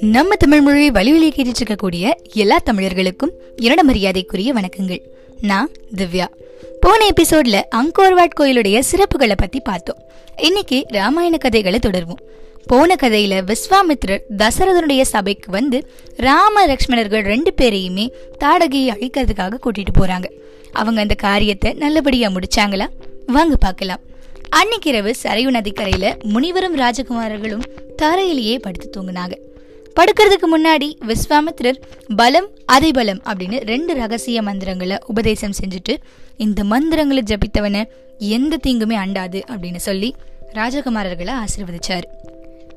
நம்ம தமிழ் மொழியை வழி கேட்டுட்டு இருக்கக்கூடிய எல்லா தமிழர்களுக்கும் இரண்ட மரியாதைக்குரிய வணக்கங்கள். நான் திவ்யா. போன எபிசோட்ல அங்கோர்வாட் கோயிலுடைய சிறப்புகளை பத்தி பார்த்தோம். இன்னைக்கு ராமாயண கதைகளை தொடர்வோம். போன கதையில விஸ்வாமித்ரர் தசரதனுடைய சபைக்கு வந்து ராம லக்ஷ்மணர்கள் ரெண்டு பேரையுமே தாடகையை அழிக்கிறதுக்காக கூட்டிட்டு போறாங்க. அவங்க அந்த காரியத்தை நல்லபடியா முடிச்சாங்களா? வாங்க பார்க்கலாம். அன்னைக்கு இரவு சரையு நதிக்கரையில முனிவரும் ராஜகுமாரர்களும் தரையிலேயே படுத்து தூங்கினாங்க. படுக்கிறதுக்கு முன்னாடி விஸ்வாமித்திரர் பலம் அதிபலம் அப்படின்னு ரெண்டு ரகசிய மந்திரங்களை உபதேசம் செஞ்சுட்டு இந்த மந்திரங்களை ஜபித்தவனை எந்த தீங்குமே அண்டாது அப்படின்னு சொல்லி ராஜகுமாரர்களை ஆசிர்வதிச்சார்.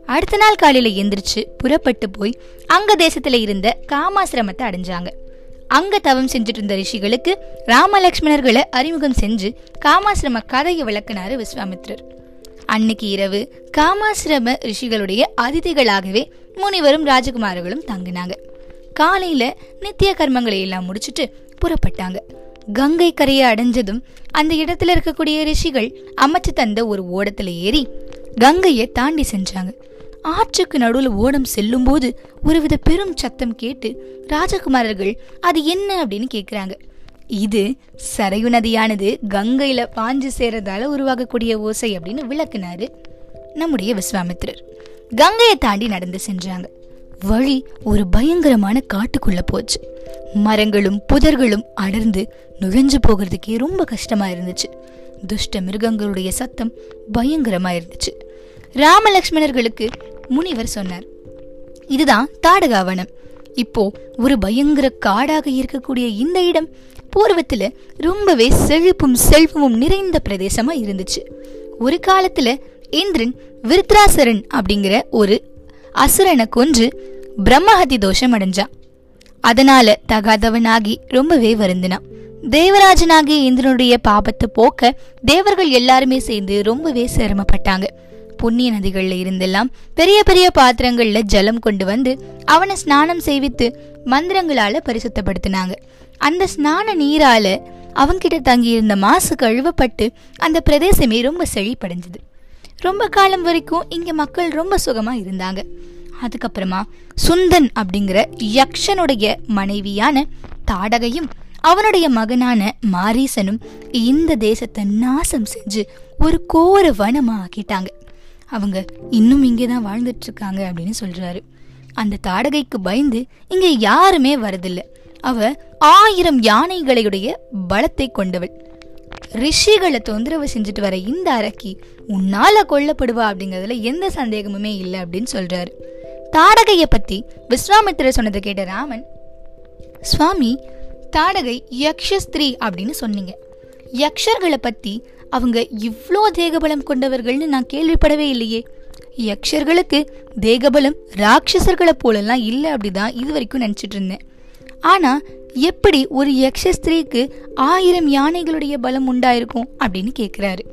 அடுத்த நாள் காலையில எந்திரிச்சு புறப்பட்டு போய் அங்க தேசத்துல இருந்த காமாசிரமத்தை அடைஞ்சாங்க. அங்க தவம் செஞ்சுட்டு இருந்த ரிஷிகளுக்கு ராமலக்ஷ்மணர்களை அறிமுகம் செஞ்சு காமாசிரம கதையை விளக்குனாரு விஸ்வாமித்ரர். அன்னைக்கு இரவு காமாசிரம ரிஷிகளுடைய அதிதிகளாகவே முனிவரும் ராஜகுமாரர்களும் தங்கினாங்க. காலையில நித்திய கர்மங்களை எல்லாம் முடிச்சிட்டு புறப்பட்டாங்க. கங்கை கரையை அடைஞ்சதும் அந்த இடத்துல இருக்கக்கூடிய ரிஷிகள் அமைச்சு தந்த ஒரு ஓடத்துல ஏறி கங்கையை தாண்டி செஞ்சாங்க ஆற்றுக்கு நடுவில் ஓடம் செல்லும் போது ஒருவித பெரும் சத்தம் கேட்டு ராஜகுமாரர்கள் அது என்ன? அப்படின்னு கேட்குறாங்க இது சரையு நதியானது கங்கையில பாஞ்சு சேரதால உருவாகக்கூடிய ஓசை அப்படின்னு விளக்குனாரு நம்முடைய விஸ்வாமித்திரர். கங்கையை தாண்டி நடந்து சென்றாங்க. வழி ஒரு பயங்கரமான காட்டுக்குள்ள போச்சு. மரங்களும் புதர்களும் அடர்ந்து நுழைஞ்சு போகிறதுக்கே ரொம்ப கஷ்டமா இருந்துச்சு. துஷ்ட மிருகங்களுடைய சத்தம் பயங்கரமா இருந்துச்சு. ராமலக்ஷ்மணர்களுக்கு முனிவர் சொன்னார். இதுதான் தாடகாவனம். இப்போ ஒரு பயங்கர காடாக இருக்கக்கூடிய இந்த இடம் பூர்வத்துல ரொம்பவே செழிப்பும் செல்வமும் நிறைந்த பிரதேசமா இருந்துச்சு. ஒரு காலத்துல இந்திரன் விருத்ராசரன் அப்படிங்கிற ஒரு அசுரனை கொன்று பிரம்மஹத்தி தோஷம் அடைஞ்சான். அதனால தகாதவனாகி ரொம்பவே வருந்தினான். தேவராஜனாகிய இந்திரனுடைய பாபத்தை போக்க தேவர்கள் எல்லாருமே சேர்ந்து ரொம்பவே சிரமப்பட்டாங்க. புண்ணிய நதிகள்ல இருந்தெல்லாம் பெரிய பெரிய பாத்திரங்கள்ல ஜலம் கொண்டு வந்து அவனை ஸ்நானம் செய்வித்து மந்திரங்களால பரிசுத்தப்படுத்தினாங்க. அந்த ஸ்நான நீரால அவங்கிட்ட தங்கியிருந்த மாசு கழுவப்பட்டு அந்த பிரதேசமே ரொம்ப செழிப்படைஞ்சது. ரொம்ப காலம் வரைக்கும் இங்க மக்கள் ரொம்ப சுகமா இருந்தாங்க. அதுக்கப்புறமா சுந்தன் அப்படிங்கிற யக்ஷனுடைய மனைவியான தாடகையும் அவனுடைய மகனான மாரீசனும் இந்த தேசத்தை நாசம் செஞ்சு ஒரு கோர வனமா ஆக்கிட்டாங்க. அவங்க இன்னும் இங்கே தான் வாழ்ந்துட்டு இருக்காங்க அப்படின்னு சொல்றாரு. அந்த தாடகைக்கு பயந்து இங்க யாருமே வரதில்லை. அவ ஆயிரம் யானைகளையுடைய பலத்தை கொண்டவள். ரிஷிகளை தொந்தரவு செஞ்சுட்டு வர இந்த அரக்கி உன்னால கொல்லப்படுவா அப்படிங்கறதுல எந்த சந்தேகமுமே இல்லை அப்படின்னு சொல்றாரு. தாடகைய பத்தி விஸ்வாமித்திரர் சொன்னதை கேட்ட ராமன் சுவாமி தாடகை யக்ஷஸ்திரீ அப்படின்னு சொன்னீங்க. யக்ஷர்களை பத்தி அவங்க இவ்வளோ தேகபலம் கொண்டவர்கள்னு நான் கேள்விப்படவே இல்லையே. யக்ஷர்களுக்கு தேகபலம் ராட்சசர்களை போலெல்லாம் இல்லை அப்படிதான் இது வரைக்கும் நினச்சிட்டு இருந்தேன். ஆனால் எப்படி ஒரு யக்ஷ ஸ்திரீக்கு ஆயிரம் யானைகளுடைய பலம் உண்டாயிருக்கும் அப்படின்னு கேட்குறாரு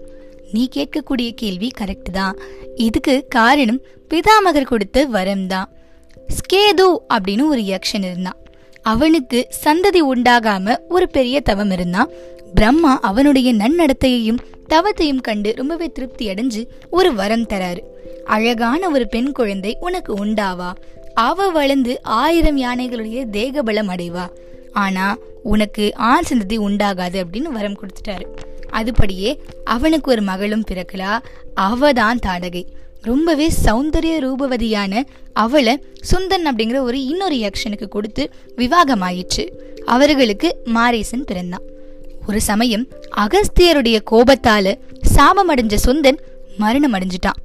நீ கேட்கக்கூடிய கேள்வி கரெக்ட் தான். இதுக்கு காரணம் பிதாமகர் கொடுத்த வரம் தான். ஸ்கேது அப்படின்னு ஒரு யக்ஷன் இருந்தான். அவனுக்கு சந்ததி உண்டாகாம ஒரு பெரிய தவம் இருந்தான். பிரம்மா அவனுடைய நன்னடத்தையையும் தவத்தையும் கண்டு ரொம்பவே திருப்தி அடைஞ்சு ஒரு வரம் தராரு. அழகான ஒரு பெண் குழந்தை உனக்கு உண்டாவா? அவ வளர்ந்து ஆயிரம் யானைகளுடைய தேகபலம் அடைவா. ஆனா உனக்கு ஆண் சந்ததி உண்டாகாது அப்படின்னு வரம் கொடுத்துட்டாரு. அதுபடியே அவனுக்கு ஒரு மகளும் பிறக்கலா? அவ தான் தாடகை. ரொம்பவே சௌந்தரிய ரூபவதியான அவளை சுந்தன் அப்படிங்கிற ஒரு இன்னொரு யக்ஷனுக்கு கொடுத்து விவாகமாயிற்று. அவர்களுக்கு மாரீசன் பிறந்தான். ஒரு சமயம் அகஸ்தியருடைய கோபத்தால சாபம் அடைஞ்ச சுந்தன் மரணம் அடைஞ்சிட்டான்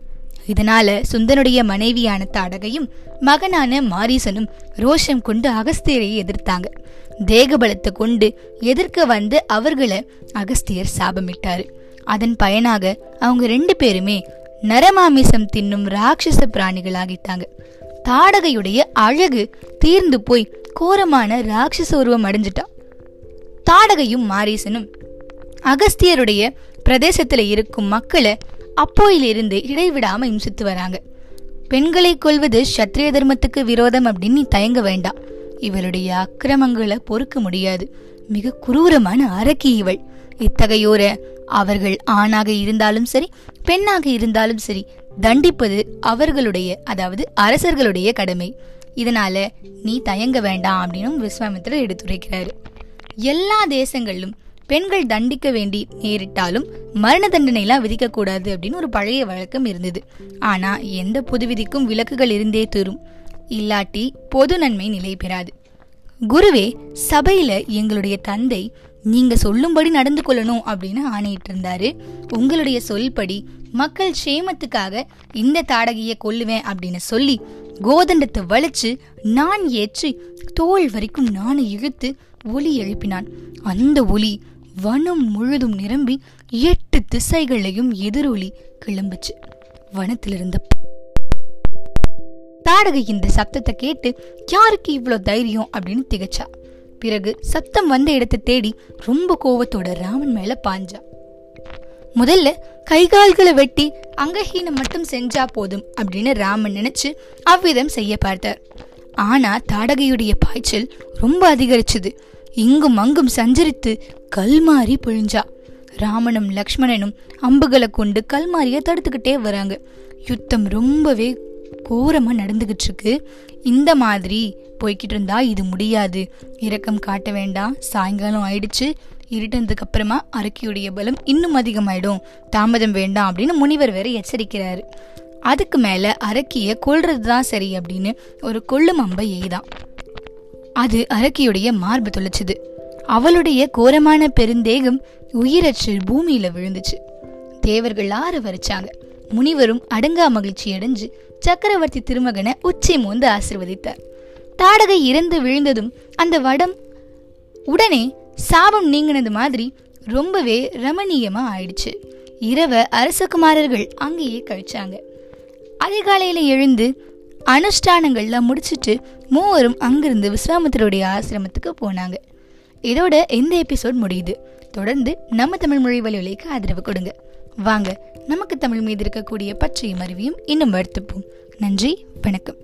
இதனால சுந்தனுடைய மனைவியான தாடகையும் மகனான மாரீசனும் ரோஷம் கொண்டு அகஸ்தியரை எதிர்த்தாங்க. தேகபலத்தை கொண்டு எதிர்க்க வந்து அவர்களை அகஸ்தியர் சாபமிட்டாரு. அதன் பயனாக அவங்க ரெண்டு பேருமே நரமாமிசம் தின்னும் ராட்சச பிராணிகளாகிட்டாங்க. தாடகையுடைய அழகு தீர்ந்து போய் கோரமான ராட்சச உருவம் அடைஞ்சிட்டான். தாடகையும் மாரீசனும் அகஸ்தியருடைய பிரதேசத்தில் இருக்கும் மக்களை அப்போயிலிருந்து இடைவிடாம இம்சித்து வராங்க. பெண்களை கொள்வது சத்திரிய தர்மத்துக்கு விரோதம் அப்படின்னு நீ தயங்க வேண்டாம் இவளுடைய அக்கிரமங்களை பொறுக்க முடியாது. மிக குரூரமான அரக்கி இவள். இத்தகையோர அவர்கள் ஆணாக இருந்தாலும் சரி பெண்ணாக இருந்தாலும் சரி தண்டிப்பது அவர்களுடைய அதாவது அரசர்களுடைய கடமை. இதனால நீ தயங்க வேண்டாம் அப்படின்னும் விஸ்வாமித்திரர் எடுத்துரைக்கிறாரு. எல்லா தேசங்களிலும் பெண்கள் தண்டிக்க வேண்டி நேரிட்டாலும் மரண தண்டனைலாம் விதிக்கக்கூடாது அப்படின்னு ஒரு பழைய வழக்கம் இருந்தது. ஆனா எந்த பொது விதிக்கும் விலக்குகள் இருந்தே தரும். இல்லாட்டி பொது நன்மை நிலை பெறாது. குருவே சபையில எங்களுடைய தந்தை நீங்க சொல்லும்படி நடந்து கொள்ளணும் அப்படின்னு ஆணையிட்டு இருந்தாரு. உங்களுடைய சொல்படி மக்கள் சேமத்துக்காக இந்த தாடகைய கொல்லுவேன் அப்படின்னு சொல்லி கோதண்டத்தை வளைச்சு நான் ஏற்றி தோல் வரைக்கும் நான் இழுத்து ஒலி எழுப்பினான். அந்த ஒலி வனம் முழுதும் நிரம்பி எட்டு திசைகளையும் எதிரொலி கிளம்புச்சு. வனத்தில் இருந்த தாடகை இந்த சத்தத்தை கேட்டு யாருக்கு இவ்வளோ தைரியம்? அப்படின்னு திகச்சா. பிறகு சத்தம் வந்த இடத்தை தேடி ரொம்ப கோவத்தோட ராமன் மேல பாஞ்சா. முதல்ல கைகால்களை வெட்டி அங்கஹீனம் மட்டும் செஞ்சா போதும் அப்படின்னு ராமன் நினைச்சு அவ்விதம் செய்ய பார்த்தார். ஆனா தாடகையுடைய பாய்ச்சல் ரொம்ப அதிகரிச்சது. இங்கும் அங்கும் சஞ்சரித்து கல்மாறி பிழிஞ்சா. ராமனும் லக்ஷ்மணனும் அம்புகளை கொண்டு கல்மாரிய தடுத்துக்கிட்டே வராங்க. யுத்தம் ரொம்பவே கோரமா நடந்துகிட்டு இருக்கு இந்த மாதிரி போய்கிட்டு இருந்தா இது முடியாது. இரக்கம் காட்ட வேண்டாம். சாயங்காலம் ஆயிடுச்சு. இருட்டதுக்கு அப்புறமா அரக்கியுடைய பலம் இன்னும் அதிகமாயிடும். தாமதம் வேண்டாம் அப்படின்னு முனிவர் வேற எச்சரிக்கிறாரு. அதுக்கு மேல அரக்கிய கொல்றதுதான் சரி அப்படின்னு ஒரு கொள்ளும் அம்பை எய்தான். அது அரக்கியுடைய மார்பு தொலைச்சுது. அவளுடைய கோரமான பெருந்தேகம் உயிரற்று பூமியில விழுந்துச்சு. தேவர்கள் ஆற வரிச்சாங்க. முனிவரும் அடங்கா மகிழ்ச்சி அடைஞ்சு சக்கரவர்த்தி திருமகனை உச்சி மோந்து ஆசிர்வதித்தார். தாடகை இறந்து விழுந்ததும் அந்த வடம் உடனே சாபம் நீங்கினது மாதிரி ரொம்பவே ரமணீயமா ஆயிடுச்சு. இரவ அரசகுமாரர்கள் அங்கேயே கழிச்சாங்க. அதிகாலையில் எழுந்து அனுஷ்டானங்கள்லாம் முடிச்சுட்டு மூவரும் அங்கிருந்து விஸ்வாமித்தருடைய ஆசிரமத்துக்கு போனாங்க. இதோட இந்த எபிசோட் முடியுது. தொடர்ந்து நம்ம தமிழ் மொழி வலியுலைக்கு ஆதரவு கொடுங்க. வாங்க நமக்கு தமிழ் மீது இருக்கக்கூடிய பச்சையும் அறிவியும் இன்னும் வருத்துப்போம் நன்றி வணக்கம்.